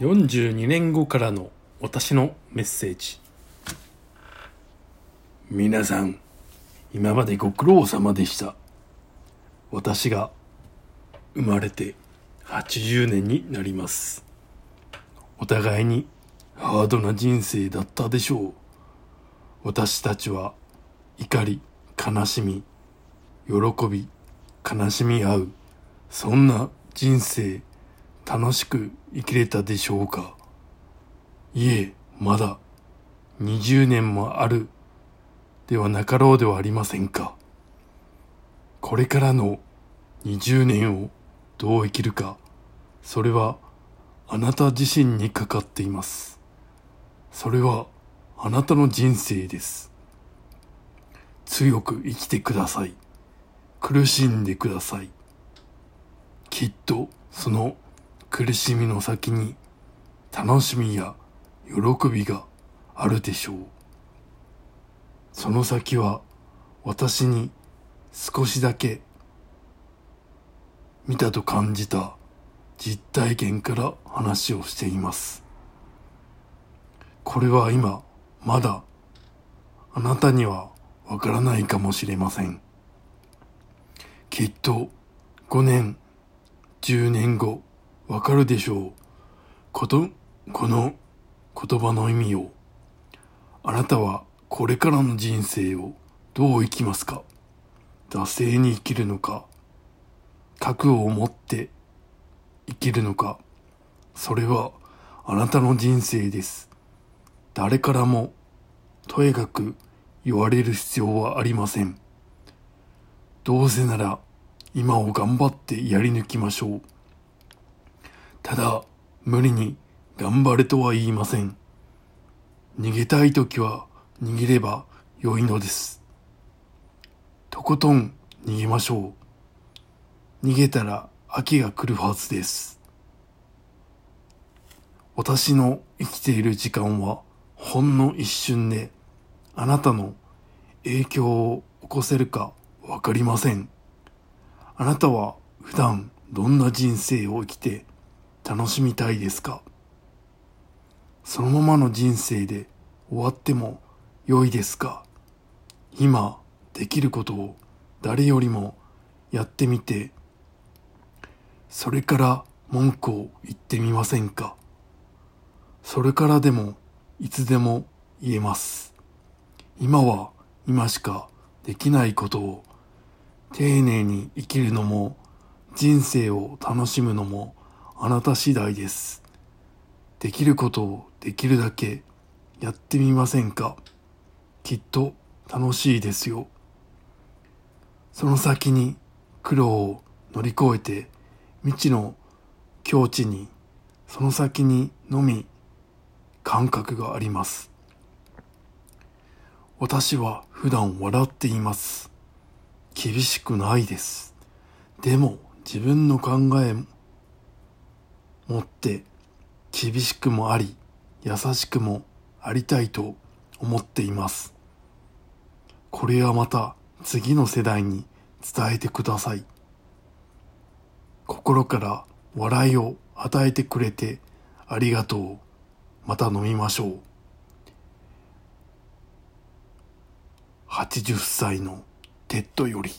42年後からの私のメッセージ。皆さん今までご苦労様でした。私が生まれて80年になります。お互いにハードな人生だったでしょう。私たちは怒り悲しみ喜び悲しみ合うそんな人生楽しく生きれたでしょうか？いえ、まだ20年もあるではなかろうではありませんか？これからの20年をどう生きるか、それはあなた自身にかかっています。それはあなたの人生です。強く生きてください。苦しんでください。きっとその苦しみの先に楽しみや喜びがあるでしょう。その先は私に少しだけ見たと感じた実体験から話をしています。これは今まだあなたにはわからないかもしれません。きっと5年10年後わかるでしょう。こと、この言葉の意味を。あなたはこれからの人生をどう生きますか？惰性に生きるのか？覚悟を持って生きるのか？それはあなたの人生です。誰からもとやかく言われる必要はありません。どうせなら今を頑張ってやり抜きましょう。ただ、無理に頑張れとは言いません。逃げたい時は逃げれば良いのです。とことん逃げましょう。逃げたら秋が来るはずです。私の生きている時間はほんの一瞬であなたの影響を起こせるかわかりません。あなたは普段どんな人生を生きて楽しみたいですか？そのままの人生で終わっても良いですか？今できることを誰よりもやってみてそれから文句を言ってみませんか？それからでもいつでも言えます。今は今しかできないことを丁寧に生きるのも人生を楽しむのもあなた次第です。できることをできるだけやってみませんか？きっと楽しいですよ。その先に苦労を乗り越えて未知の境地にその先にのみ感覚があります。私は普段笑っています。厳しくないです。でも自分の考え持って厳しくもあり優しくもありたいと思っています。これはまた次の世代に伝えてください。心から笑いを与えてくれてありがとう。また飲みましょう。80歳のテッドより。